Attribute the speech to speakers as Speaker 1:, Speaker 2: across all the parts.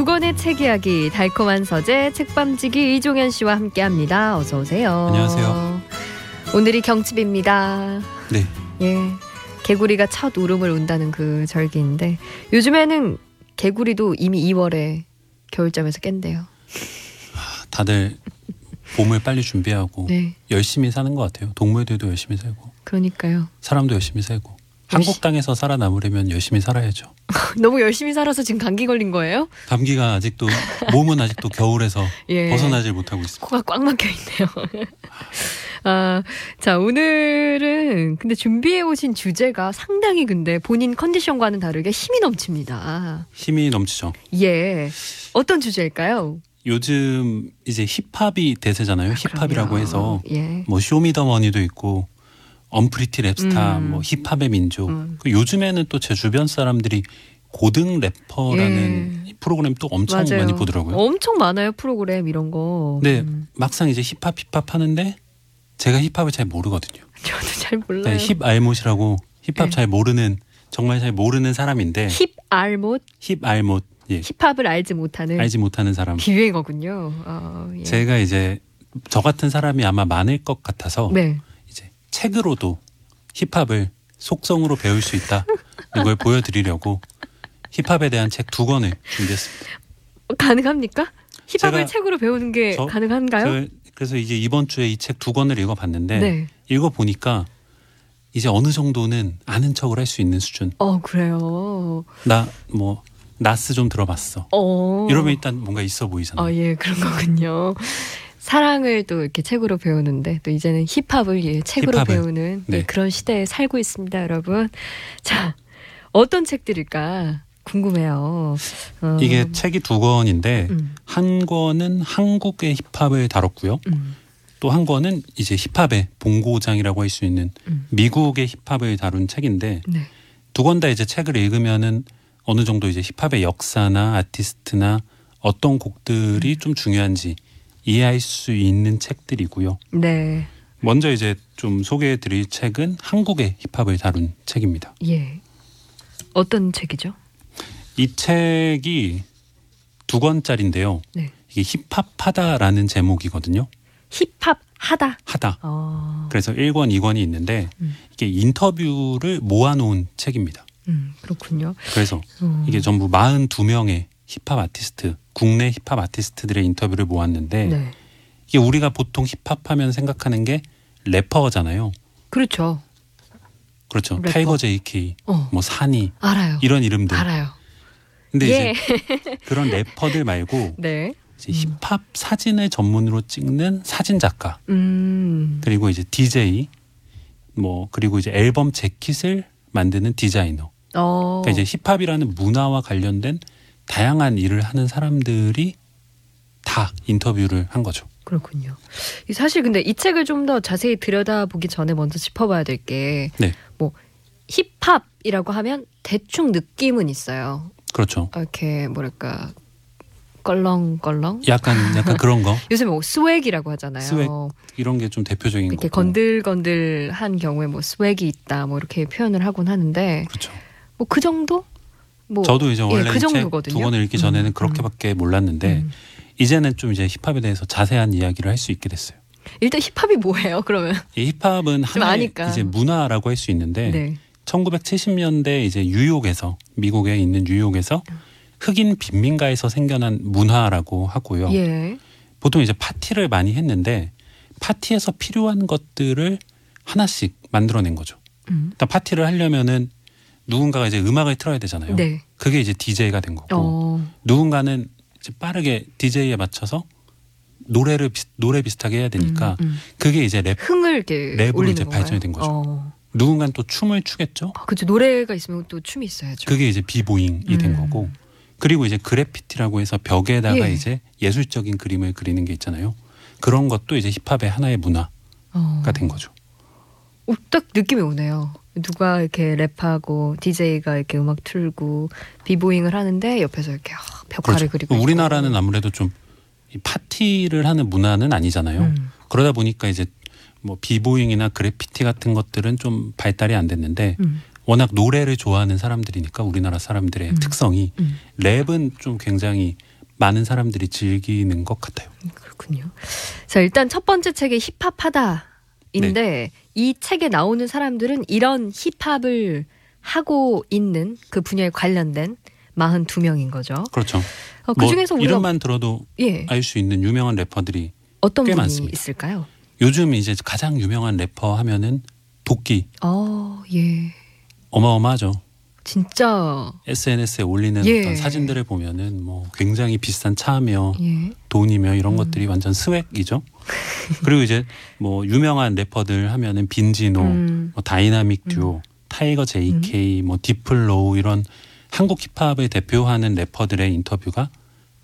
Speaker 1: 두 권의 책 이야기 달콤한 서재 책밤지기 이종현 씨와 함께합니다. 어서 오세요.
Speaker 2: 안녕하세요.
Speaker 1: 오늘이 경칩입니다.
Speaker 2: 네.
Speaker 1: 예, 개구리가 첫 울음을 운다는 그 절기인데 요즘에는 개구리도 이미 2월에 겨울잠에서 깬대요.
Speaker 2: 다들 봄을 빨리 준비하고
Speaker 1: 네,
Speaker 2: 열심히 사는 것 같아요. 동물들도 열심히 살고
Speaker 1: 그러니까요.
Speaker 2: 사람도 열심히 살고 한국 땅에서 살아남으려면 열심히 살아야죠.
Speaker 1: 너무 열심히 살아서 지금 감기 걸린 거예요?
Speaker 2: 감기가 아직도 몸은 아직도 겨울에서
Speaker 1: 예.
Speaker 2: 벗어나질 못하고 있습니다.
Speaker 1: 코가 꽉 막혀 있네요. 아, 자, 오늘은 근데 준비해 오신 주제가 상당히 근데 본인 컨디션과는 다르게 힘이 넘칩니다.
Speaker 2: 힘이 넘치죠.
Speaker 1: 예. 어떤 주제일까요?
Speaker 2: 요즘 이제 힙합이 대세잖아요. 힙합이라고
Speaker 1: 그럼요.
Speaker 2: 해서
Speaker 1: 예.
Speaker 2: 뭐 쇼미더머니도 있고 언프리티 랩스타,
Speaker 1: 음.
Speaker 2: 뭐 힙합의 민족.
Speaker 1: 음.
Speaker 2: 그 요즘에는 또 제 주변 사람들이 고등 래퍼라는 이 프로그램 또 엄청
Speaker 1: 예. 맞아요.
Speaker 2: 많이 보더라고요.
Speaker 1: 엄청 많아요, 프로그램 이런 거.
Speaker 2: 네,
Speaker 1: 음,
Speaker 2: 막상 이제 힙합 힙합 하는데 제가 힙합을 잘 모르거든요.
Speaker 1: 저도 잘 몰라요.
Speaker 2: 네, 힙 알못이라고 힙합
Speaker 1: 네.
Speaker 2: 잘 모르는 정말 잘 모르는 사람인데
Speaker 1: 힙 알못
Speaker 2: 힙 알못 예,
Speaker 1: 힙합을 알지 못하는
Speaker 2: 알지 못하는 사람.
Speaker 1: 기회거든요. 아, 예.
Speaker 2: 제가 이제 저 같은 사람이 아마 많을 것 같아서
Speaker 1: 네.
Speaker 2: 책으로도 힙합을 속성으로 배울 수 있다 이걸 보여드리려고 힙합에 대한 책 두 권을 준비했습니다.
Speaker 1: 어, 가능합니까? 힙합을 책으로 배우는 게
Speaker 2: 저-
Speaker 1: 가능한가요?
Speaker 2: 저- 그래서 이제 이번 주에 이 책 두 권을 읽어봤는데
Speaker 1: 네.
Speaker 2: 읽어보니까 이제 어느 정도는 아는 척을 할 수 있는 수준.
Speaker 1: 어, 그래요.
Speaker 2: 나 뭐 나스 좀 들어봤어.
Speaker 1: 어.
Speaker 2: 이러면 일단 뭔가 있어 보이잖아요.
Speaker 1: 아, 예, 그런 거군요. 사랑을 또 이렇게 책으로 배우는데 또 이제는 힙합을 예, 책으로
Speaker 2: 힙합을.
Speaker 1: 배우는 예,
Speaker 2: 네.
Speaker 1: 그런 시대에 살고 있습니다, 여러분. 자, 어떤 책들일까 궁금해요. 어,
Speaker 2: 이게 책이 두 권인데
Speaker 1: 음,
Speaker 2: 한 권은 한국의 힙합을 다뤘고요.
Speaker 1: 음,
Speaker 2: 또한 권은 이제 힙합의 본고장이라고 할 수 있는
Speaker 1: 음.
Speaker 2: 미국의 힙합을 다룬 책인데
Speaker 1: 네.
Speaker 2: 두권 다 이제 책을 읽으면은 어느 정도 이제 힙합의 역사나 아티스트나 어떤 곡들이 좀 중요한지 이해할 수 있는 책들이고요.
Speaker 1: 네.
Speaker 2: 먼저 이제 좀 소개해 드릴 책은 한국의 힙합을 다룬 책입니다.
Speaker 1: 예. 어떤 책이죠?
Speaker 2: 이 책이 두 권짜리인데요.
Speaker 1: 네.
Speaker 2: 이게 힙합하다라는 제목이거든요.
Speaker 1: 힙합 하다.
Speaker 2: 하다.
Speaker 1: 어.
Speaker 2: 그래서 1권, 2권이 있는데
Speaker 1: 음.
Speaker 2: 이게 인터뷰를 모아놓은 책입니다.
Speaker 1: 음, 그렇군요.
Speaker 2: 그래서
Speaker 1: 음.
Speaker 2: 이게 전부 42명의 힙합 아티스트, 국내 힙합 아티스트들의 인터뷰를 모았는데
Speaker 1: 네.
Speaker 2: 이게 우리가 보통 힙합하면 생각하는 게 래퍼잖아요.
Speaker 1: 그렇죠.
Speaker 2: 그렇죠.
Speaker 1: 래퍼.
Speaker 2: 타이거 JK,
Speaker 1: 어.
Speaker 2: 뭐 산이
Speaker 1: 알아요.
Speaker 2: 이런 이름들.
Speaker 1: 알아요.
Speaker 2: 근데
Speaker 1: 예.
Speaker 2: 이제 그런 래퍼들 말고
Speaker 1: 네.
Speaker 2: 이제 힙합 사진을 전문으로 찍는 사진 작가
Speaker 1: 음.
Speaker 2: 그리고 이제 DJ 뭐 그리고 이제 앨범 재킷을 만드는 디자이너.
Speaker 1: 어.
Speaker 2: 그러니까 이제 힙합이라는 문화와 관련된 다양한 일을 하는 사람들이 다 인터뷰를 한 거죠.
Speaker 1: 그렇군요. 이 사실 근데 이 책을 좀 더 자세히 들여다보기 전에 먼저 짚어봐야 될게
Speaker 2: 네.
Speaker 1: 뭐 힙합이라고 하면 대충 느낌은 있어요.
Speaker 2: 그렇죠.
Speaker 1: 이렇게 뭐랄까 껄렁껄렁.
Speaker 2: 약간 약간 그런 거
Speaker 1: 요새 뭐 swag이라고 하잖아요.
Speaker 2: 스웩 이런 게 좀 대표적인
Speaker 1: 이렇게
Speaker 2: 거고.
Speaker 1: 건들건들한 경우에 뭐 swag이 있다 뭐 이렇게 표현을 하곤 하는데
Speaker 2: 그렇죠.
Speaker 1: 뭐 그 정도? 뭐
Speaker 2: 저도 이제
Speaker 1: 예,
Speaker 2: 원래
Speaker 1: 그
Speaker 2: 이 책
Speaker 1: 정도거든요.
Speaker 2: 두 권을 읽기 전에는
Speaker 1: 음,
Speaker 2: 그렇게밖에 몰랐는데
Speaker 1: 음.
Speaker 2: 이제는 좀 이제 힙합에 대해서 자세한 이야기를 할 수 있게 됐어요.
Speaker 1: 일단 힙합이 뭐예요? 그러면
Speaker 2: 이 힙합은 하나의. 이제 문화라고 할 수 있는데
Speaker 1: 네.
Speaker 2: 1970년대 이제 뉴욕에서 미국에 있는 뉴욕에서 흑인 빈민가에서 생겨난 문화라고 하고요.
Speaker 1: 예.
Speaker 2: 보통 이제 파티를 많이 했는데 파티에서 필요한 것들을 하나씩 만들어낸 거죠.
Speaker 1: 음.
Speaker 2: 일단 파티를 하려면은 누군가가 이제 음악을 틀어야 되잖아요.
Speaker 1: 네.
Speaker 2: 그게 이제 DJ가 된 거고
Speaker 1: 어.
Speaker 2: 누군가는 이제 빠르게 DJ에 맞춰서 노래를 비, 노래 비슷하게 해야 되니까
Speaker 1: 음, 음.
Speaker 2: 그게 이제 랩
Speaker 1: 흥을 이렇게
Speaker 2: 랩으로 이제
Speaker 1: 건가요?
Speaker 2: 발전이 된 거죠.
Speaker 1: 어.
Speaker 2: 누군가는 또 춤을 추겠죠.
Speaker 1: 아, 그죠 노래가 있으면 또 춤이 있어야죠.
Speaker 2: 그게 이제 b-boying이 된
Speaker 1: 음.
Speaker 2: 거고 그리고 이제 그래피티라고 해서 벽에다가
Speaker 1: 예.
Speaker 2: 이제 예술적인 그림을 그리는 게 있잖아요. 그런 것도 이제 힙합의 하나의 문화가
Speaker 1: 어.
Speaker 2: 된 거죠.
Speaker 1: 어, 딱 느낌이 오네요. 누가 이렇게 랩하고 DJ가 이렇게 음악 틀고 b-boying을 하는데 옆에서 이렇게 아, 벽화를
Speaker 2: 그렇죠.
Speaker 1: 그리고 있고.
Speaker 2: 우리나라는 아무래도 좀이 파티를 하는 문화는 아니잖아요.
Speaker 1: 음.
Speaker 2: 그러다 보니까 이제 뭐 비보잉이나 그래피티 같은 것들은 좀 발달이 안 됐는데
Speaker 1: 음.
Speaker 2: 워낙 노래를 좋아하는 사람들이니까 우리나라 사람들의
Speaker 1: 음.
Speaker 2: 특성이
Speaker 1: 음.
Speaker 2: 랩은 좀 굉장히 많은 사람들이 즐기는 것 같아요.
Speaker 1: 그렇군요. 자, 일단 첫 번째 책이 힙합하다인데
Speaker 2: 네.
Speaker 1: 이 책에 나오는 사람들은 이런 힙합을 하고 있는 그 분야에 관련된 42명인 거죠.
Speaker 2: 그렇죠.
Speaker 1: 어,
Speaker 2: 그뭐
Speaker 1: 중에서 우리가
Speaker 2: 이름만 들어도
Speaker 1: 예,
Speaker 2: 알수 있는 유명한 래퍼들이
Speaker 1: 어떤
Speaker 2: 꽤
Speaker 1: 분이
Speaker 2: 많습니다.
Speaker 1: 있을까요?
Speaker 2: 요즘 이제 가장 유명한 래퍼 하면은 도끼
Speaker 1: 어, 예.
Speaker 2: 어마어마하죠.
Speaker 1: 진짜
Speaker 2: SNS에 올리는
Speaker 1: 예.
Speaker 2: 어떤 사진들을 보면은 뭐 굉장히 비싼 차며
Speaker 1: 예.
Speaker 2: 돈이며 이런
Speaker 1: 음.
Speaker 2: 것들이 완전 swag이죠. 그리고 이제 뭐 유명한 래퍼들 하면은 빈지노,
Speaker 1: 음.
Speaker 2: 뭐 다이나믹 듀오, 타이거 JK, 뭐 딥플로우 이런 한국 힙합을 대표하는 래퍼들의 인터뷰가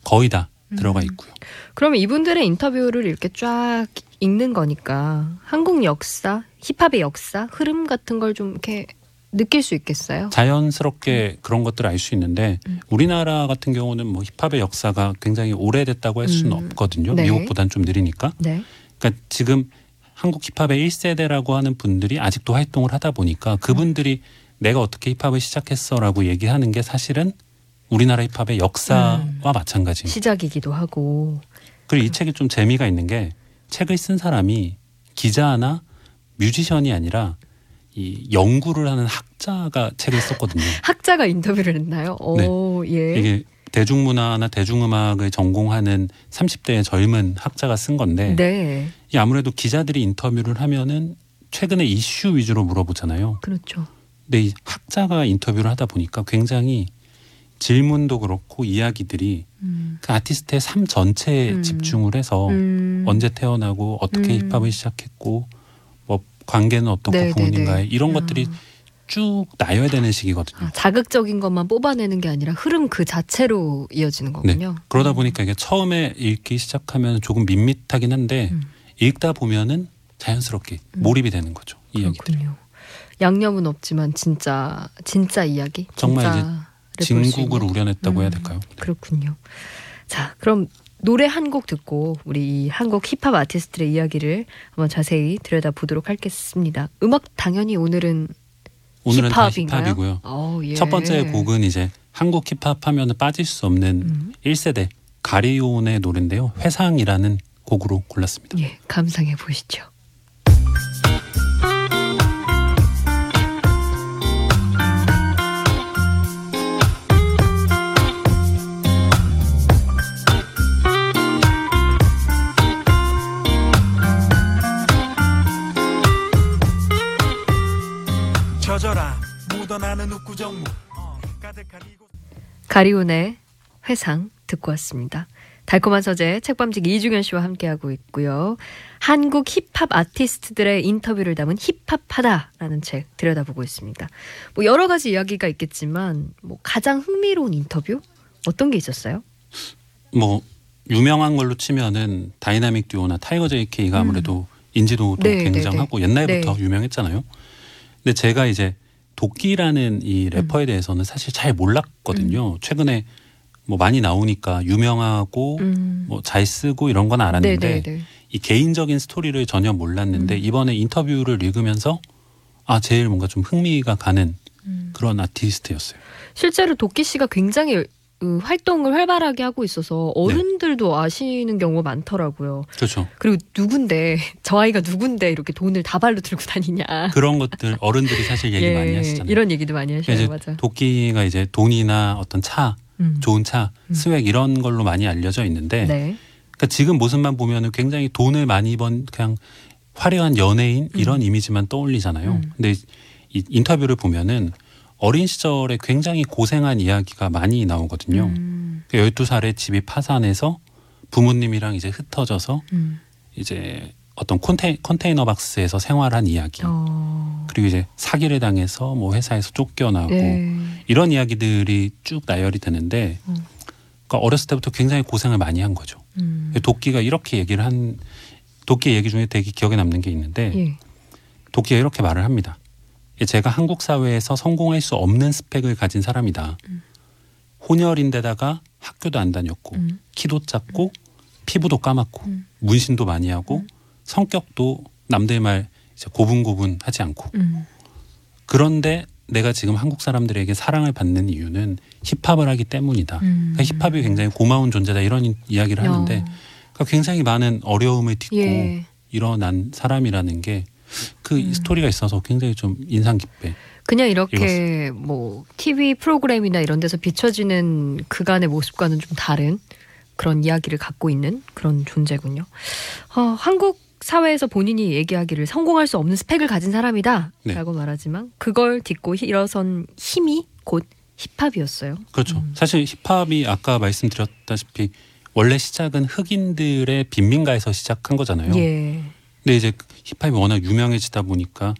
Speaker 2: 거의 다 들어가
Speaker 1: 음.
Speaker 2: 있고요.
Speaker 1: 그러면 이분들의 인터뷰를 이렇게 쫙 읽는 거니까 한국 역사, 힙합의 역사, 흐름 같은 걸 좀 이렇게 느낄 수 있겠어요?
Speaker 2: 자연스럽게 그런 것들을 알 수 있는데
Speaker 1: 음.
Speaker 2: 우리나라 같은 경우는 뭐 힙합의 역사가 굉장히 오래됐다고 할 수는
Speaker 1: 음.
Speaker 2: 없거든요.
Speaker 1: 네.
Speaker 2: 미국보단 좀 느리니까.
Speaker 1: 네.
Speaker 2: 그러니까 지금 한국 힙합의 1세대라고 하는 분들이 아직도 활동을 하다 보니까 그분들이 내가 어떻게 힙합을 시작했어라고 얘기하는 게 사실은 우리나라 힙합의 역사와
Speaker 1: 음.
Speaker 2: 마찬가지입니다.
Speaker 1: 시작이기도 하고.
Speaker 2: 그리고 이 책이 좀 재미가 있는 게 책을 쓴 사람이 기자나 뮤지션이 아니라 이 연구를 하는 학자가 책을 썼거든요.
Speaker 1: 학자가 인터뷰를 했나요? 오, 예.
Speaker 2: 네. 이게 대중문화나 대중음악을 전공하는 30대의 젊은 학자가 쓴 건데
Speaker 1: 네.
Speaker 2: 이 아무래도 기자들이 인터뷰를 하면은 최근에 이슈 위주로 물어보잖아요.
Speaker 1: 그렇죠.
Speaker 2: 근데 이 학자가 인터뷰를 하다 보니까 굉장히 질문도 그렇고 이야기들이
Speaker 1: 음.
Speaker 2: 그 아티스트의 삶 전체에
Speaker 1: 음.
Speaker 2: 집중을 해서
Speaker 1: 음.
Speaker 2: 언제 태어나고 어떻게
Speaker 1: 음.
Speaker 2: 힙합을 시작했고 뭐 관계는 어떻고
Speaker 1: 네,
Speaker 2: 부모님과의
Speaker 1: 네, 네.
Speaker 2: 이런 것들이
Speaker 1: 아.
Speaker 2: 쭉 나열야 되는 시기거든요.
Speaker 1: 아, 자극적인 것만 뽑아내는 게 아니라 흐름 그 자체로 이어지는 거군요.
Speaker 2: 그러다 보니까 이게 처음에 읽기 시작하면 조금 밋밋하긴 한데
Speaker 1: 음.
Speaker 2: 읽다 보면은 자연스럽게
Speaker 1: 음.
Speaker 2: 몰입이 되는 거죠. 이야기들이.
Speaker 1: 그렇군요. 양념은 없지만 진짜 진짜 이야기.
Speaker 2: 정말
Speaker 1: 볼수
Speaker 2: 진국을. 우려냈다고 해야
Speaker 1: 음.
Speaker 2: 될까요?
Speaker 1: 그렇군요. 자, 그럼 노래 한 곡 듣고 우리 이 한국 힙합 아티스트의 이야기를 한번 자세히 들여다 보도록 하겠습니다. 음악 당연히 오늘은
Speaker 2: 오늘은 다
Speaker 1: 힙합인가요?
Speaker 2: 힙합이고요.
Speaker 1: 어, 예.
Speaker 2: 첫 번째 곡은 이제 한국 힙합 하면 빠질 수 없는
Speaker 1: 음.
Speaker 2: 1세대 가리온의 노래인데요. 회상이라는 곡으로 골랐습니다.
Speaker 1: 예, 감상해 보시죠.
Speaker 3: 나는 가득한 이곳
Speaker 1: 가리온의 회상 듣고 왔습니다. 달콤한 서재 책밤지기 이중현 씨와 함께하고 있고요. 한국 힙합 아티스트들의 인터뷰를 담은 힙합하다라는 책 들여다보고 있습니다. 뭐 여러 가지 이야기가 있겠지만 뭐 가장 흥미로운 인터뷰 어떤 게 있었어요?
Speaker 2: 뭐 유명한 걸로 치면은 다이나믹 듀오나 타이거 JK가 아무래도 인지도도
Speaker 1: 네,
Speaker 2: 굉장하고 옛날부터
Speaker 1: 네.
Speaker 2: 유명했잖아요. 근데 제가 이제 도끼라는 이 래퍼에
Speaker 1: 음.
Speaker 2: 대해서는 사실 잘 몰랐거든요. 최근에 뭐 많이 나오니까 유명하고
Speaker 1: 음.
Speaker 2: 뭐잘 쓰고 이런 건 알았는데
Speaker 1: 네네네.
Speaker 2: 이 개인적인 스토리를 전혀 몰랐는데
Speaker 1: 음.
Speaker 2: 이번에 인터뷰를 읽으면서 아 제일 뭔가 좀 흥미가 가는
Speaker 1: 음.
Speaker 2: 그런 아티스트였어요.
Speaker 1: 실제로 도끼 씨가 굉장히 그 활동을 활발하게 하고 있어서 어른들도 아시는 경우가 많더라고요.
Speaker 2: 그렇죠.
Speaker 1: 그리고 누군데 저 아이가 누군데 이렇게 돈을 다발로 들고 다니냐.
Speaker 2: 그런 것들 어른들이 사실 얘기
Speaker 1: 예,
Speaker 2: 많이 하시잖아요.
Speaker 1: 이런 얘기도 많이.
Speaker 2: 이제
Speaker 1: 맞아.
Speaker 2: 도끼가 이제 돈이나 어떤 차,
Speaker 1: 음.
Speaker 2: 좋은 차,
Speaker 1: 음.
Speaker 2: 스웩 이런 걸로 많이 알려져 있는데
Speaker 1: 네.
Speaker 2: 그러니까 지금 모습만 보면은 굉장히 돈을 많이 번 그냥 화려한 연예인 이런 이미지만 떠올리잖아요.
Speaker 1: 음.
Speaker 2: 근데 이 인터뷰를 보면은 어린 시절에 굉장히 고생한 이야기가 많이 나오거든요.
Speaker 1: 음.
Speaker 2: 12살에 집이 파산해서 부모님이랑 이제 흩어져서
Speaker 1: 음.
Speaker 2: 이제 어떤 콘테, 컨테이너 박스에서 생활한 이야기.
Speaker 1: 어.
Speaker 2: 그리고 이제 사기를 당해서 뭐 회사에서 쫓겨나고
Speaker 1: 네.
Speaker 2: 이런 이야기들이 쭉 나열이 되는데
Speaker 1: 음.
Speaker 2: 그러니까 어렸을 때부터 굉장히 고생을 많이 한 거죠.
Speaker 1: 음.
Speaker 2: 도끼가 이렇게 얘기를 한 도끼 얘기 중에 되게 기억에 남는 게 있는데
Speaker 1: 예.
Speaker 2: 도끼가 이렇게 말을 합니다. 제가 한국 사회에서 성공할 수 없는 스펙을 가진 사람이다.
Speaker 1: 음.
Speaker 2: 혼혈인데다가 학교도 안 다녔고
Speaker 1: 음.
Speaker 2: 키도 작고 피부도 까맣고
Speaker 1: 음.
Speaker 2: 문신도 많이 하고 성격도 남들 말 이제 고분고분 하지 않고
Speaker 1: 음.
Speaker 2: 그런데 내가 지금 한국 사람들에게 사랑을 받는 이유는 힙합을 하기 때문이다.
Speaker 1: 음.
Speaker 2: 그러니까 힙합이 굉장히 고마운 존재다 이런 이- 이야기를 하는데
Speaker 1: 어.
Speaker 2: 그러니까 굉장히 많은 어려움을 딛고
Speaker 1: 예.
Speaker 2: 일어난 사람이라는 게 그
Speaker 1: 음.
Speaker 2: 스토리가 있어서 굉장히 좀 인상 깊게
Speaker 1: 그냥 이렇게 뭐 TV 프로그램이나 이런 데서 비춰지는 그간의 모습과는 좀 다른 그런 이야기를 갖고 있는 그런 존재군요. 어, 한국 사회에서 본인이 얘기하기를 성공할 수 없는 스펙을 가진 사람이다라고
Speaker 2: 네.
Speaker 1: 말하지만 그걸 딛고 히- 일어선 힘이 곧 힙합이었어요.
Speaker 2: 그렇죠.
Speaker 1: 음.
Speaker 2: 사실 힙합이 아까 말씀드렸다시피 원래 시작은 흑인들의 빈민가에서 시작한 거잖아요.
Speaker 1: 예.
Speaker 2: 근데 이제 힙합이 워낙 유명해지다 보니까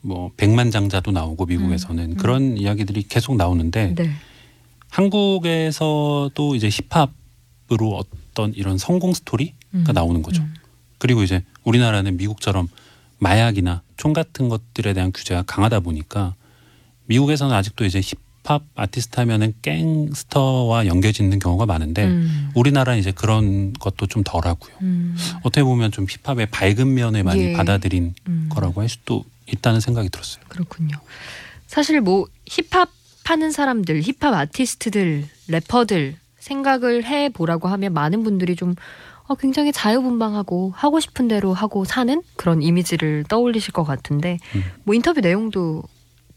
Speaker 2: 뭐 백만장자도 나오고 미국에서는
Speaker 1: 음.
Speaker 2: 그런 이야기들이 계속 나오는데
Speaker 1: 네.
Speaker 2: 한국에서도 이제 힙합으로 어떤 이런 성공 스토리가
Speaker 1: 음.
Speaker 2: 나오는 거죠.
Speaker 1: 음.
Speaker 2: 그리고 이제 우리나라는 미국처럼 마약이나 총 같은 것들에 대한 규제가 강하다 보니까 미국에서는 아직도 이제 힙 합 아티스트 하면은 갱스터와 연결짓는 경우가 많은데
Speaker 1: 음.
Speaker 2: 우리나라는 이제 그런 것도 좀 덜하고요.
Speaker 1: 음.
Speaker 2: 어떻게 보면 좀 힙합의 밝은 면을 많이
Speaker 1: 예.
Speaker 2: 받아들인
Speaker 1: 음.
Speaker 2: 거라고 할 수도 있다는 생각이 들었어요.
Speaker 1: 그렇군요. 사실 뭐 힙합 하는 사람들, 힙합 아티스트들, 래퍼들 생각을 해 보라고 하면 많은 분들이 좀 어, 굉장히 자유분방하고 하고 싶은 대로 하고 사는 그런 이미지를 떠올리실 것 같은데
Speaker 2: 음.
Speaker 1: 뭐 인터뷰 내용도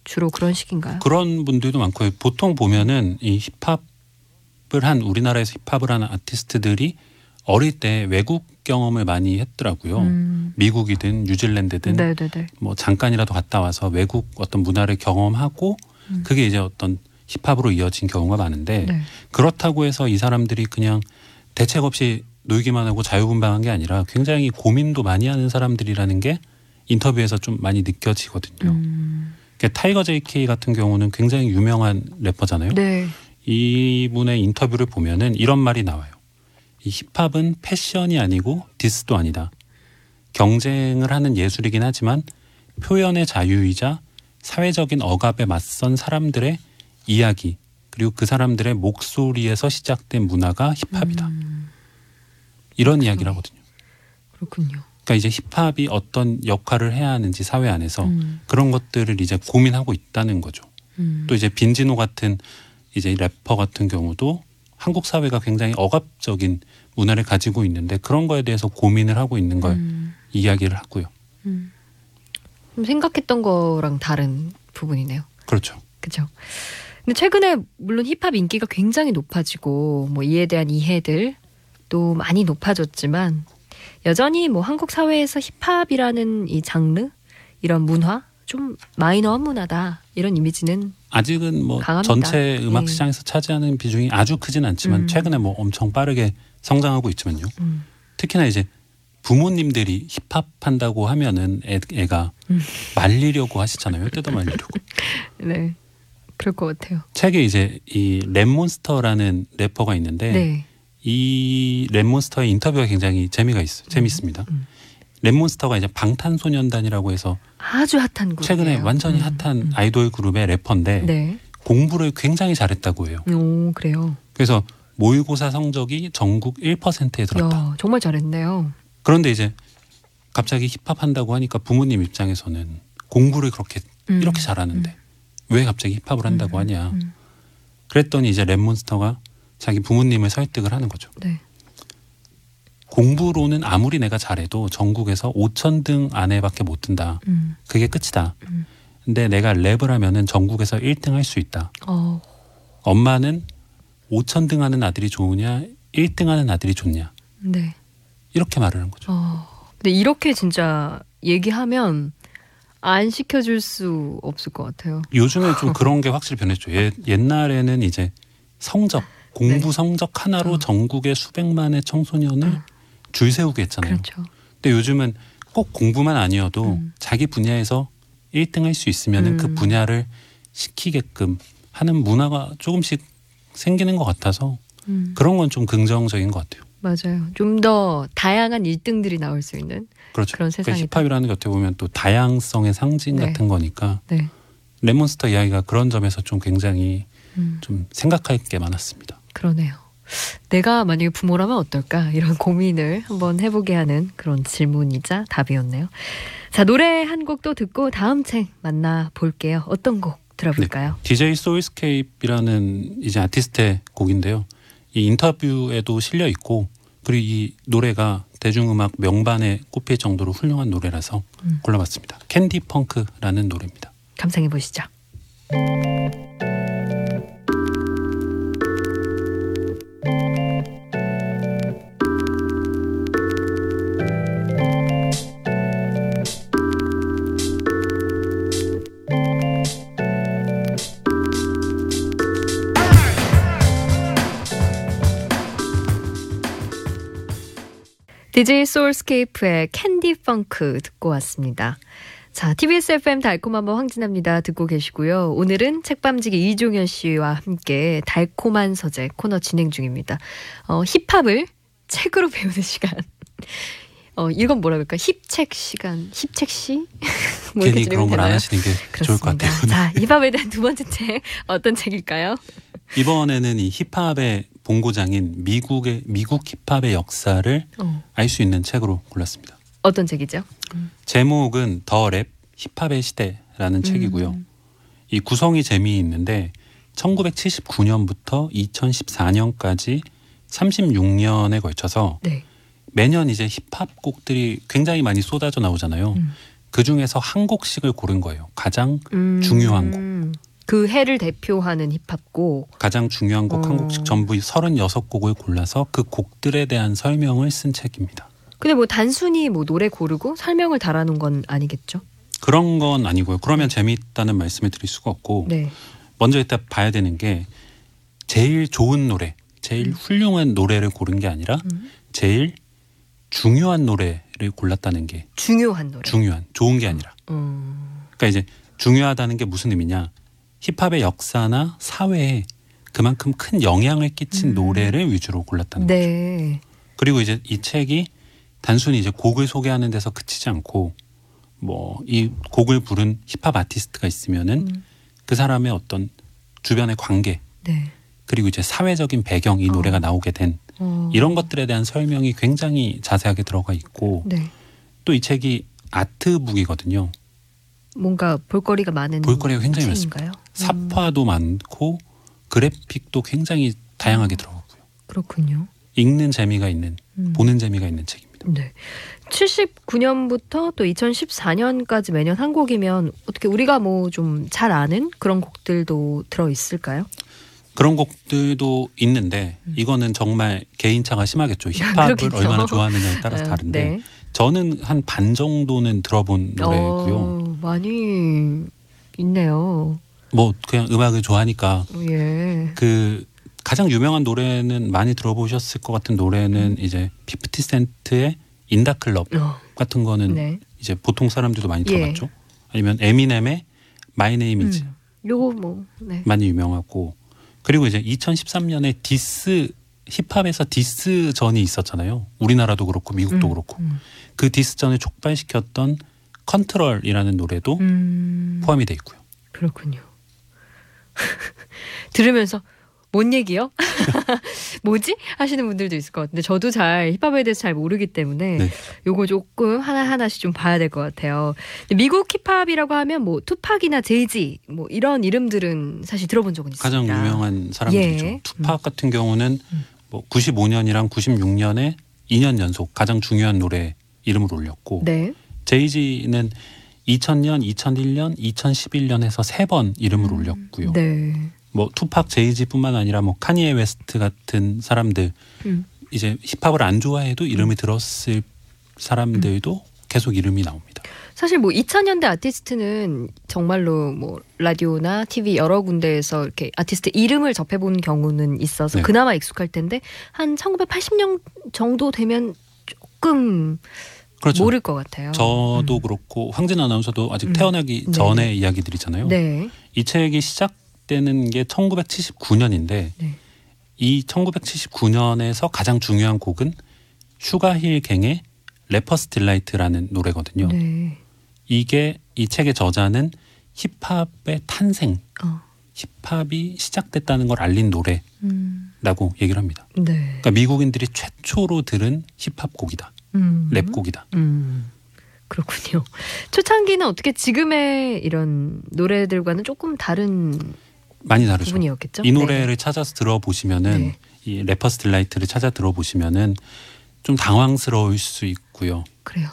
Speaker 1: 주로 그런 식인가요?
Speaker 2: 그런 분들도 많고요. 보통 보면은 이 힙합을 한 우리나라에서 힙합을 하는 아티스트들이 어릴 때 외국 경험을 많이 했더라고요.
Speaker 1: 음.
Speaker 2: 미국이든 뉴질랜드든
Speaker 1: 네네네.
Speaker 2: 뭐 잠깐이라도 갔다 와서 외국 어떤 문화를 경험하고
Speaker 1: 음.
Speaker 2: 그게 이제 어떤 힙합으로 이어진 경우가 많은데
Speaker 1: 네.
Speaker 2: 그렇다고 해서 이 사람들이 그냥 대책 없이 놀기만 하고 자유분방한 게 아니라 굉장히 고민도 많이 하는 사람들이라는 게 인터뷰에서 좀 많이 느껴지거든요.
Speaker 1: 음.
Speaker 2: 그러니까 타이거 JK 같은 경우는 굉장히 유명한 래퍼잖아요.
Speaker 1: 네.
Speaker 2: 이분의 인터뷰를 보면은 이런 말이 나와요. 이 힙합은 패션이 아니고 diss도 아니다. 경쟁을 하는 예술이긴 하지만 표현의 자유이자 사회적인 억압에 맞선 사람들의 이야기 그리고 그 사람들의 목소리에서 시작된 문화가 힙합이다.
Speaker 1: 음.
Speaker 2: 이런 이야기를 하거든요.
Speaker 1: 그렇군요.
Speaker 2: 그러니까 이제 힙합이 어떤 역할을 해야 하는지 사회 안에서
Speaker 1: 음.
Speaker 2: 그런 것들을 이제 고민하고 있다는 거죠.
Speaker 1: 음.
Speaker 2: 또 이제 빈지노 같은 이제 래퍼 같은 경우도 한국 사회가 굉장히 억압적인 문화를 가지고 있는데 그런 거에 대해서 고민을 하고 있는 걸
Speaker 1: 음.
Speaker 2: 이야기를 하고요.
Speaker 1: 음. 좀 생각했던 거랑 다른 부분이네요.
Speaker 2: 그렇죠.
Speaker 1: 그죠. 근데 최근에 물론 힙합 인기가 굉장히 높아지고 뭐 이에 대한 이해들 또 많이 높아졌지만 여전히 뭐 한국 사회에서 힙합이라는 이 장르 이런 문화 좀 마이너한 문화다 이런 이미지는
Speaker 2: 아직은 뭐
Speaker 1: 강합니다.
Speaker 2: 전체 음악
Speaker 1: 예.
Speaker 2: 시장에서 차지하는 비중이 아주 크진 않지만
Speaker 1: 음.
Speaker 2: 최근에 뭐 엄청 빠르게 성장하고 있지만요.
Speaker 1: 음,
Speaker 2: 특히나 이제 부모님들이 힙합 한다고 하면은 애, 애가
Speaker 1: 음.
Speaker 2: 말리려고 하시잖아요. 뜯어 말리려고.
Speaker 1: 네 그럴 것 같아요.
Speaker 2: 책에 이제 이 랩몬스터라는 래퍼가 있는데
Speaker 1: 네,
Speaker 2: 이 랩몬스터의 인터뷰가 굉장히 재미가 있어요. 재밌습니다.
Speaker 1: 음.
Speaker 2: 랩몬스터가 이제 방탄소년단이라고 해서
Speaker 1: 아주 핫한 그룹.
Speaker 2: 최근에 완전히 핫한 아이돌 그룹의 래퍼인데
Speaker 1: 네,
Speaker 2: 공부를 굉장히 잘했다고 해요.
Speaker 1: 오 그래요.
Speaker 2: 그래서 모의고사 성적이 전국 1%에 들었다.
Speaker 1: 야 정말 잘했네요.
Speaker 2: 그런데 이제 갑자기 힙합 한다고 하니까 부모님 입장에서는 공부를 그렇게
Speaker 1: 음.
Speaker 2: 이렇게 잘하는데 왜 갑자기 힙합을 한다고
Speaker 1: 음,
Speaker 2: 하냐.
Speaker 1: 음.
Speaker 2: 그랬더니 이제 랩몬스터가 자기 부모님을 설득을 하는 거죠.
Speaker 1: 네,
Speaker 2: 공부로는 아무리 내가 잘해도 전국에서 5천 등 안에밖에 못 든다.
Speaker 1: 음,
Speaker 2: 그게 끝이다.
Speaker 1: 음.
Speaker 2: 근데 내가 랩을 하면은 전국에서 1등 할 수 있다.
Speaker 1: 어,
Speaker 2: 엄마는 5천 등 하는 아들이 좋으냐, 1등 하는 아들이 좋냐.
Speaker 1: 네.
Speaker 2: 이렇게 말을 한 거죠.
Speaker 1: 어, 근데 이렇게 진짜 얘기하면 안 시켜줄 수 없을 것 같아요.
Speaker 2: 요즘에 좀 그런 게 확실히 변했죠. 예, 옛날에는 이제 성적, 공부
Speaker 1: 네.
Speaker 2: 성적 하나로
Speaker 1: 어.
Speaker 2: 전국의 수백만의 청소년을
Speaker 1: 어.
Speaker 2: 줄 세우게 했잖아요.
Speaker 1: 그렇죠.
Speaker 2: 근데 요즘은 꼭 공부만 아니어도
Speaker 1: 음.
Speaker 2: 자기 분야에서 1등 할 수 있으면은 그
Speaker 1: 음.
Speaker 2: 분야를 시키게끔 하는 문화가 조금씩 생기는 것 같아서
Speaker 1: 음,
Speaker 2: 그런 건 좀 긍정적인 것 같아요.
Speaker 1: 맞아요. 좀 더 다양한 1등들이 나올 수 있는
Speaker 2: 그렇죠.
Speaker 1: 그런
Speaker 2: 그
Speaker 1: 세상이다.
Speaker 2: 힙합이라는 게 어떻게 보면 또 다양성의 상징
Speaker 1: 네.
Speaker 2: 같은 거니까
Speaker 1: 네.
Speaker 2: 레몬스터 이야기가 그런 점에서 좀 굉장히
Speaker 1: 음,
Speaker 2: 좀 생각할 게 많았습니다.
Speaker 1: 그러네요. 내가 만약에 부모라면 어떨까 이런 고민을 한번 해보게 하는 그런 질문이자 답이었네요. 자 노래 한 곡 또 듣고 다음 책 만나 볼게요. 어떤 곡 들어볼까요?
Speaker 2: DJ 소울스케이프라는 이제 아티스트의 곡인데요. 이 인터뷰에도 실려 있고 그리고 이 노래가 대중음악 명반에 꼽힐 정도로 훌륭한 노래라서
Speaker 1: 음.
Speaker 2: 골라봤습니다. 캔디 펑크라는 노래입니다.
Speaker 1: 감상해 보시죠. DJ 소울스케이프의 Candy Funk 듣고 왔습니다. 자, TBS FM 달콤한 밤 황진하입니다. 듣고 계시고요. 오늘은 책밤지기 이종현 씨와 함께 달콤한 서재 코너 진행 중입니다. 어, 힙합을 책으로 배우는 시간. 어, 이건 뭐라 그럴까? 힙책 시간, 힙책 시? 뭐
Speaker 2: 괜히 그런 걸 안? 하시는 게 좋을 것
Speaker 1: 그렇습니다.
Speaker 2: 같아요.
Speaker 1: 자, 힙합에 대한 두 번째 책 어떤 책일까요?
Speaker 2: 이번에는 이 힙합의 본고장인 미국의 미국 힙합의 역사를
Speaker 1: 어,
Speaker 2: 알수 있는 책으로 골랐습니다.
Speaker 1: 어떤 책이죠?
Speaker 2: 제목은 더 랩 힙합의 시대라는 책이고요.
Speaker 1: 음.
Speaker 2: 이 구성이 재미있는데 1979년부터 2014년까지 36년에 걸쳐서
Speaker 1: 네.
Speaker 2: 매년 이제 힙합 곡들이 굉장히 많이 쏟아져 나오잖아요.
Speaker 1: 음.
Speaker 2: 그 중에서 한 곡씩을 고른 거예요. 가장
Speaker 1: 음,
Speaker 2: 중요한 곡.
Speaker 1: 그 해를 대표하는 힙합곡.
Speaker 2: 가장 중요한 곡한
Speaker 1: 어.
Speaker 2: 곡씩 전부 36곡을 골라서 그 곡들에 대한 설명을 쓴 책입니다.
Speaker 1: 근데 뭐 단순히 뭐 노래 고르고 설명을 달아놓은 건 아니겠죠?
Speaker 2: 그런 건 아니고요. 그러면 재미있다는 말씀을 드릴 수가 없고
Speaker 1: 네.
Speaker 2: 먼저 일단 봐야 되는 게 제일 좋은 노래, 제일 훌륭한 노래를 고른 게 아니라
Speaker 1: 음.
Speaker 2: 제일 중요한 노래를 골랐다는 게
Speaker 1: 중요한 노래.
Speaker 2: 중요한, 좋은 게 아니라.
Speaker 1: 음,
Speaker 2: 그러니까 이제 중요하다는 게 무슨 의미냐? 힙합의 역사나 사회에 그만큼 큰 영향을 끼친
Speaker 1: 음.
Speaker 2: 노래를 위주로 골랐다는 거죠.
Speaker 1: 네.
Speaker 2: 그리고 이제 이 책이 단순히 이제 곡을 소개하는 데서 그치지 않고 뭐 이 곡을 부른 힙합 아티스트가 있으면은
Speaker 1: 음,
Speaker 2: 그 사람의 어떤 주변의 관계
Speaker 1: 네.
Speaker 2: 그리고 이제 사회적인 배경 이
Speaker 1: 어.
Speaker 2: 노래가 나오게 된
Speaker 1: 어,
Speaker 2: 이런 것들에 대한 설명이 굉장히 자세하게 들어가 있고
Speaker 1: 네.
Speaker 2: 또이 책이 아트북이거든요.
Speaker 1: 뭔가 볼거리가 많은
Speaker 2: 볼거리가 굉장히
Speaker 1: 책인가요? 음,
Speaker 2: 사파도 많고 그래픽도 굉장히 다양하게 들어가고요.
Speaker 1: 그렇군요.
Speaker 2: 읽는 재미가 있는
Speaker 1: 음.
Speaker 2: 보는 재미가 있는 책입니다.
Speaker 1: 네. 79년부터 또 2014년까지 매년 한 곡이면 어떻게 우리가 뭐 좀 잘 아는 그런 곡들도 들어 있을까요?
Speaker 2: 그런 곡들도 있는데 이거는 정말 개인차가 심하겠죠. 힙합을
Speaker 1: 음. 그렇겠죠.
Speaker 2: 얼마나 좋아하느냐에 따라서
Speaker 1: 어,
Speaker 2: 다른데
Speaker 1: 네.
Speaker 2: 저는 한 반 정도는 들어본 노래고요.
Speaker 1: 어, 많이 있네요.
Speaker 2: 뭐 그냥 음악을 좋아하니까
Speaker 1: 예.
Speaker 2: 그 가장 유명한 노래는 많이 들어보셨을 것 같은 노래는 이제 피프티 센트의 In Da Club
Speaker 1: 어,
Speaker 2: 같은 거는
Speaker 1: 네.
Speaker 2: 이제 보통 사람들도 많이
Speaker 1: 예.
Speaker 2: 들어봤죠. 아니면 에미넴의 My Name Is
Speaker 1: 음. 요거 뭐 네.
Speaker 2: 많이 유명하고 그리고 이제 2013년에 디스 힙합에서 디스 전이 있었잖아요. 우리나라도 그렇고 미국도
Speaker 1: 음,
Speaker 2: 그렇고
Speaker 1: 음.
Speaker 2: 그 디스 전을 촉발시켰던 Control이라는 노래도
Speaker 1: 음,
Speaker 2: 포함이 돼 있고요.
Speaker 1: 그렇군요. 들으면서 뭔 얘기요? 뭐지? 하시는 분들도 있을 것 같은데 저도 잘 힙합에 대해서 잘 모르기 때문에
Speaker 2: 네.
Speaker 1: 요거 조금 하나하나씩 좀 봐야 될 것 같아요. 미국 힙합이라고 하면 뭐 투팍이나 제이지 뭐 이런 이름들은 사실 들어본 적은 있습니다.
Speaker 2: 가장 유명한 사람들이죠.
Speaker 1: 예.
Speaker 2: 투팍 같은 경우는
Speaker 1: 음.
Speaker 2: 뭐 95년이랑 96년에 2년 연속 가장 중요한 노래 이름을 올렸고
Speaker 1: 네.
Speaker 2: 제이지는 2000년, 2001년, 2011년에서 세 번 이름을 올렸고요.
Speaker 1: 네.
Speaker 2: 뭐 투팍, 제이지뿐만 아니라 뭐 카니에 웨스트 같은 사람들
Speaker 1: 음.
Speaker 2: 이제 힙합을 안 좋아해도 이름을 들었을 사람들도 계속 이름이 나옵니다.
Speaker 1: 사실 뭐 2000년대 아티스트는 정말로 뭐 라디오나 TV 여러 군데에서 이렇게 아티스트 이름을 접해본 경우는 있어서
Speaker 2: 네.
Speaker 1: 그나마 익숙할 텐데 한 1980년 정도 되면 조금
Speaker 2: 그렇죠.
Speaker 1: 모를 것 같아요.
Speaker 2: 저도
Speaker 1: 음.
Speaker 2: 그렇고 황진하 아나운서도 아직
Speaker 1: 음.
Speaker 2: 태어나기
Speaker 1: 네.
Speaker 2: 전의 이야기들이잖아요.
Speaker 1: 네.
Speaker 2: 이 책이 시작되는 게 1979년인데
Speaker 1: 네.
Speaker 2: 이 1979년에서 가장 중요한 곡은 슈가힐 갱의 Rapper's Delight라는 노래거든요.
Speaker 1: 네.
Speaker 2: 이게 이 책의 저자는 힙합의 탄생,
Speaker 1: 어.
Speaker 2: 힙합이 시작됐다는 걸 알린 노래라고
Speaker 1: 음.
Speaker 2: 얘기를 합니다.
Speaker 1: 네.
Speaker 2: 그러니까 미국인들이 최초로 들은 힙합 곡이다.
Speaker 1: 음.
Speaker 2: 랩 곡이다.
Speaker 1: 음. 그렇군요. 초창기는 어떻게 지금의 이런 노래들과는 조금 다른
Speaker 2: 많이 다르죠.
Speaker 1: 부분이었겠죠?
Speaker 2: 이 노래를 찾아서 들어보시면은
Speaker 1: 네.
Speaker 2: 이 Rapper's Delight를 찾아 들어보시면은 좀 당황스러울 수 있고요.
Speaker 1: 네, 그래요.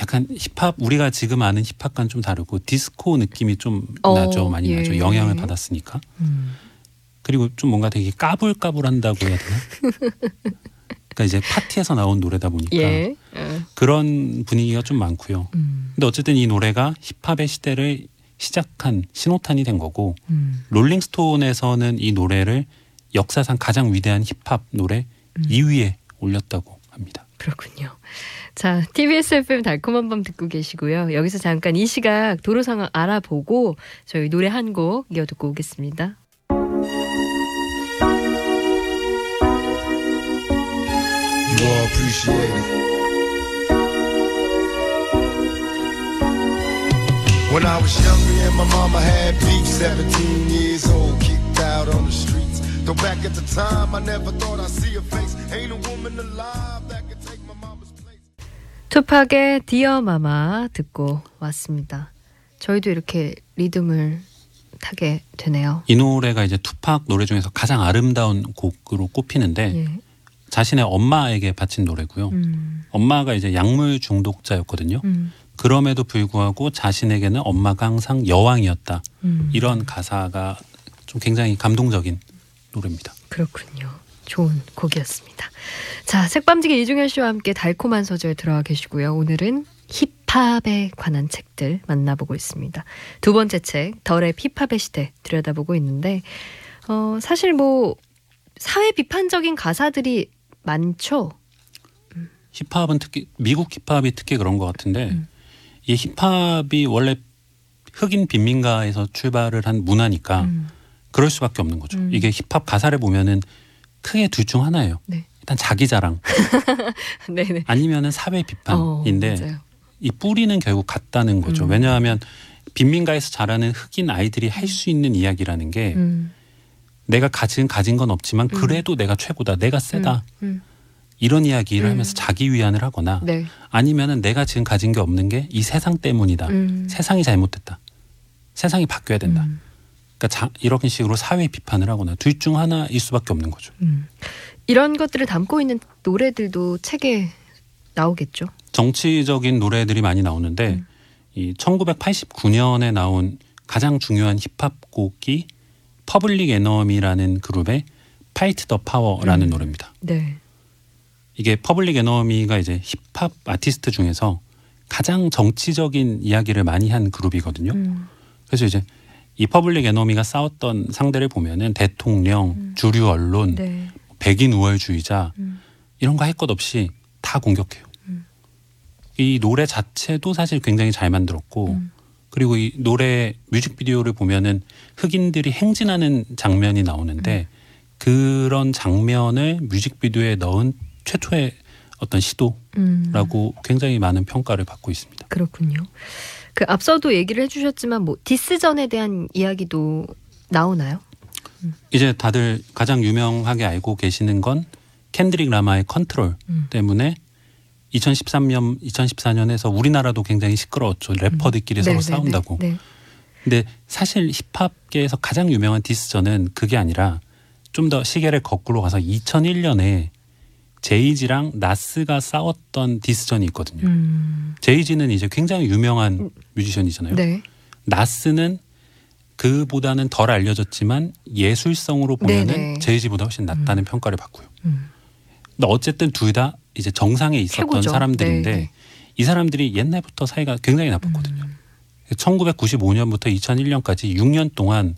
Speaker 2: 약간 힙합 우리가 지금 아는 힙합과는 좀 다르고 디스코 느낌이 좀
Speaker 1: 어,
Speaker 2: 나죠. 많이
Speaker 1: 예.
Speaker 2: 나죠. 영향을 받았으니까.
Speaker 1: 음.
Speaker 2: 그리고 좀 뭔가 되게 까불까불한다고 해야 되나? 그러니까 이제 파티에서 나온 노래다 보니까
Speaker 1: 예. 어.
Speaker 2: 그런 분위기가 좀 많고요.
Speaker 1: 음.
Speaker 2: 근데 어쨌든 이 노래가 힙합의 시대를 시작한 신호탄이 된 거고
Speaker 1: 음.
Speaker 2: 롤링스톤에서는 이 노래를 역사상 가장 위대한 힙합 노래
Speaker 1: 음.
Speaker 2: 2위에 올렸다고 합니다.
Speaker 1: 그렇군요. 자, TBS FM 달콤한 밤 듣고 계시고요. 여기서 잠깐 이 시각 도로 상황 알아보고 저희 노래 한 곡 이어 듣고 오겠습니다.
Speaker 4: You all appreciate it. When I was young, me and my mama had beef. 17 years old, kicked out on the streets. Though back at the time, I never thought I'd see her face. Ain't a woman alive that could take my mama's place.
Speaker 1: 투팍의 디어 마마 듣고 왔습니다. 저희도 이렇게 리듬을 타게 되네요.
Speaker 2: 이 노래가 이제 투팍 노래 중에서 가장 아름다운 곡으로 꼽히는데
Speaker 1: 예.
Speaker 2: 자신의 엄마에게 바친 노래고요.
Speaker 1: 음.
Speaker 2: 엄마가 이제 약물 중독자였거든요.
Speaker 1: 음.
Speaker 2: 그럼에도 불구하고 자신에게는 엄마가 항상 여왕이었다.
Speaker 1: 음.
Speaker 2: 이런 가사가 좀 굉장히 감동적인 노래입니다.
Speaker 1: 그렇군요. 좋은 곡이었습니다. 자, 색밤지기 이중현 씨와 함께 달콤한 소절 들어와 계시고요. 오늘은 힙합에 관한 책들 만나보고 있습니다. 두 번째 책, 덜의 힙합의 시대 들여다보고 있는데, 어, 사실 뭐, 사회 비판적인 가사들이 많죠.
Speaker 2: 힙합은 특히 미국 힙합이 특히 그런 것 같은데
Speaker 1: 음.
Speaker 2: 이 힙합이 원래 흑인 빈민가에서 출발을 한 문화니까
Speaker 1: 음,
Speaker 2: 그럴 수밖에 없는 거죠.
Speaker 1: 음.
Speaker 2: 이게 힙합 가사를 보면은 크게 둘 중 하나예요.
Speaker 1: 네.
Speaker 2: 일단 자기 자랑
Speaker 1: 네네.
Speaker 2: 아니면은 사회
Speaker 1: 어,
Speaker 2: 비판인데
Speaker 1: 맞아요.
Speaker 2: 이 뿌리는 결국 같다는 거죠.
Speaker 1: 음.
Speaker 2: 왜냐하면 빈민가에서 자라는 흑인 아이들이 할 수 있는 이야기라는 게
Speaker 1: 음,
Speaker 2: 내가 가진 가진 건 없지만 그래도 내가 최고다, 내가 세다
Speaker 1: 음,
Speaker 2: 이런 이야기를
Speaker 1: 음.
Speaker 2: 하면서 자기 위안을 하거나
Speaker 1: 네.
Speaker 2: 아니면은 내가 지금 가진 게 없는 게 이 세상 때문이다.
Speaker 1: 음,
Speaker 2: 세상이 잘못됐다. 세상이 바뀌어야 된다.
Speaker 1: 음,
Speaker 2: 그러니까 자, 이런 식으로 사회 비판을 하거나 둘 중 하나일 수밖에 없는 거죠.
Speaker 1: 음. 이런 것들을 담고 있는 노래들도 책에 나오겠죠.
Speaker 2: 정치적인 노래들이 많이 나오는데
Speaker 1: 음.
Speaker 2: 이 1989년에 나온 가장 중요한 힙합 곡이 퍼블릭 에너미라는 그룹의 Fight the Power라는
Speaker 1: 음.
Speaker 2: 노래입니다.
Speaker 1: 네.
Speaker 2: 이게 퍼블릭 에너미가 이제 힙합 아티스트 중에서 가장 정치적인 이야기를 많이 한 그룹이거든요.
Speaker 1: 음,
Speaker 2: 그래서 이제 이 퍼블릭 에너미가 싸웠던 상대를 보면은 대통령, 주류 언론,
Speaker 1: 음. 네.
Speaker 2: 백인 우월주의자
Speaker 1: 음.
Speaker 2: 이런 거 할 것 없이 다 공격해요. 이 노래 자체도 사실 굉장히 잘 만들었고
Speaker 1: 음.
Speaker 2: 그리고 이 노래 뮤직비디오를 보면은 흑인들이 행진하는 장면이 나오는데
Speaker 1: 음.
Speaker 2: 그런 장면을 뮤직비디오에 넣은 최초의 어떤 시도라고
Speaker 1: 음.
Speaker 2: 굉장히 많은 평가를 받고 있습니다.
Speaker 1: 그렇군요. 그 앞서도 얘기를 해주셨지만 뭐 디스전에 대한 이야기도 나오나요?
Speaker 2: 이제 다들 가장 유명하게 알고 계시는 건 캔드릭 라마의 컨트롤
Speaker 1: 음.
Speaker 2: 때문에 2013년, 2014년에서 우리나라도 굉장히 시끄러웠죠. 래퍼들끼리 서로
Speaker 1: 네, 네,
Speaker 2: 싸운다고.
Speaker 1: 네, 네.
Speaker 2: 근데 사실 힙합계에서 가장 유명한 디스전은 그게 아니라 좀 더 시계를 거꾸로 가서 2001년에 제이지랑 나스가 싸웠던 디스전이 있거든요.
Speaker 1: 음,
Speaker 2: 제이지는 이제 굉장히 유명한 뮤지션이잖아요.
Speaker 1: 네.
Speaker 2: 나스는 그보다는 덜 알려졌지만 예술성으로 보면은
Speaker 1: 네네.
Speaker 2: 제이지보다 훨씬 낫다는 평가를 받고요.
Speaker 1: 음.
Speaker 2: 근데 어쨌든 둘 다 이제 정상에 있었던
Speaker 1: 최고죠.
Speaker 2: 사람들인데
Speaker 1: 네, 네.
Speaker 2: 이 사람들이 옛날부터 사이가 굉장히 나빴거든요.
Speaker 1: 음.
Speaker 2: 1995년부터 2001년까지 6년 동안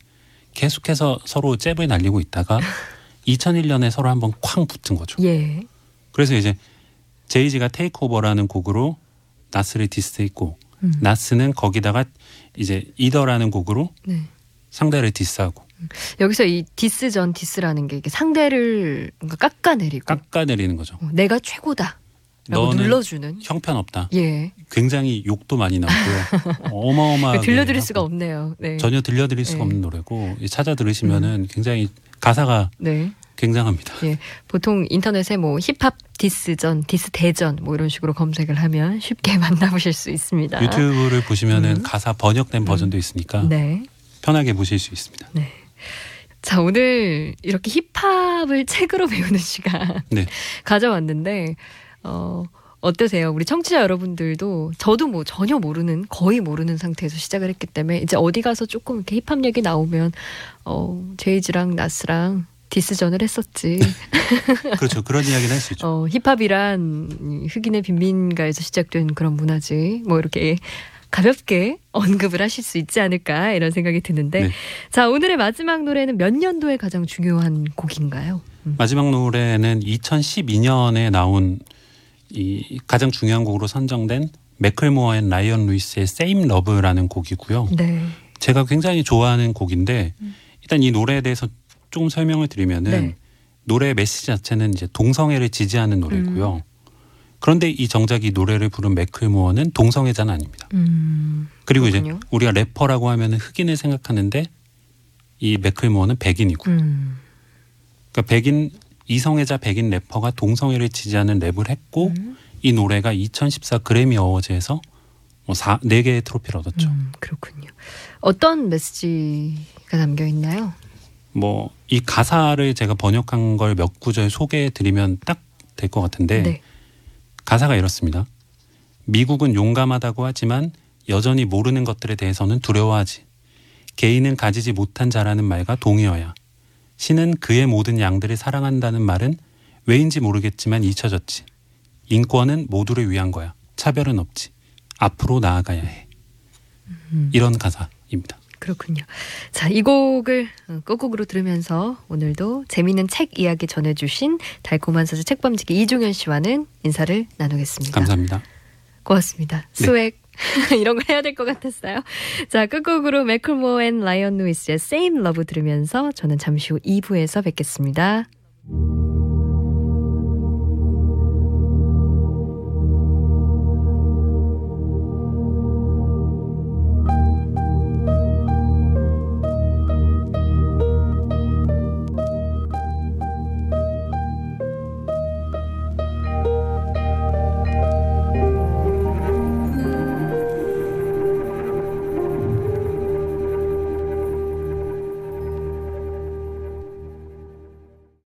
Speaker 2: 계속해서 서로 잽을 날리고 있다가 2001년에 서로 한번 쾅 붙은 거죠.
Speaker 1: 예.
Speaker 2: 그래서 이제 제이지가 테이크오버라는 곡으로 나스를 디스했고
Speaker 1: 음.
Speaker 2: 나스는 거기다가 이제 Ether라는 곡으로
Speaker 1: 네.
Speaker 2: 상대를 디스하고
Speaker 1: 여기서 이 디스전 디스라는 게 이게 상대를 뭔가 깎아내리고
Speaker 2: 깎아내리는 거죠.
Speaker 1: 어, 내가 최고다. 라고 눌러주는.
Speaker 2: 형편없다.
Speaker 1: 예.
Speaker 2: 굉장히 욕도 많이 나오고요. 어마어마하게
Speaker 1: 들려드릴 수가 없네요. 네.
Speaker 2: 전혀 들려드릴 수가
Speaker 1: 네.
Speaker 2: 없는 노래고 이 찾아 들으시면은 굉장히 가사가
Speaker 1: 네.
Speaker 2: 굉장합니다.
Speaker 1: 예, 보통 인터넷에 뭐 힙합 디스전, 디스 대전 뭐 이런 식으로 검색을 하면 쉽게 만나보실 수 있습니다.
Speaker 2: 유튜브를 보시면은
Speaker 1: 음.
Speaker 2: 가사 번역된 버전도 있으니까
Speaker 1: 네.
Speaker 2: 편하게 보실 수 있습니다.
Speaker 1: 자, 오늘 이렇게 힙합을 책으로 배우는 시간
Speaker 2: 네.
Speaker 1: 가져왔는데, 어, 어떠세요? 우리 청취자 여러분들도 저도 뭐 전혀 모르는, 거의 모르는 상태에서 시작을 했기 때문에 이제 어디 가서 조금 이렇게 힙합 얘기 나오면, 어, 제이지랑 나스랑 디스전을 했었지.
Speaker 2: 그렇죠. 그런 이야기는 할 수 있죠.
Speaker 1: 어, 힙합이란 이 흑인의 빈민가에서 시작된 그런 문화지. 뭐 이렇게 가볍게 언급을 하실 수 있지 않을까 이런 생각이 드는데.
Speaker 2: 네.
Speaker 1: 자, 오늘의 마지막 노래는 몇 년도에 가장 중요한 곡인가요? 음.
Speaker 2: 마지막 노래는 2012년에 나온 이 가장 중요한 곡으로 선정된 매클모어 앤 라이언 루이스의 Same Love라는 곡이고요.
Speaker 1: 네.
Speaker 2: 제가 굉장히 좋아하는 곡인데 일단 이 노래에 대해서 조금 설명을 드리면은
Speaker 1: 네.
Speaker 2: 노래의 메시지 자체는 이제 동성애를 지지하는 노래고요. 그런데 이 정작 이 노래를 부른 매클모어는 동성애자는 아닙니다.
Speaker 1: 음.
Speaker 2: 그리고. 이제 우리가 래퍼라고 하면은 흑인을 생각하는데 이 매클모어는 백인이고
Speaker 1: 음.
Speaker 2: 그러니까 백인 이성애자 백인 래퍼가 동성애를 지지하는 랩을 했고
Speaker 1: 음.
Speaker 2: 이 노래가 2014 그래미 어워즈에서 뭐 4, 4개의 트로피를 얻었죠.
Speaker 1: 음, 그렇군요. 어떤 메시지가 담겨 있나요?
Speaker 2: 뭐 이 가사를 제가 번역한 걸 몇 구절 소개해 드리면 딱 될 것 같은데
Speaker 1: 네.
Speaker 2: 가사가 이렇습니다. 미국은 용감하다고 하지만 여전히 모르는 것들에 대해서는 두려워하지. 개인은 가지지 못한 자라는 말과 동의어야. 신은 그의 모든 양들을 사랑한다는 말은 왜인지 모르겠지만 잊혀졌지. 인권은 모두를 위한 거야. 차별은 없지. 앞으로 나아가야 해.
Speaker 1: 음.
Speaker 2: 이런 가사입니다.
Speaker 1: 그렇군요. 자, 이 곡을 어, 끝곡으로 들으면서 오늘도 재미있는 책 이야기 전해주신 달콤한 서재 책밤지기 이종현 씨와는 인사를 나누겠습니다.
Speaker 2: 감사합니다.
Speaker 1: 고맙습니다.
Speaker 2: 네.
Speaker 1: swag 이런 거 해야 될 것 같았어요. 자, 끝곡으로 매클모어 앤 라이언 루이스의 Same Love 들으면서 저는 잠시 후 2부에서 뵙겠습니다.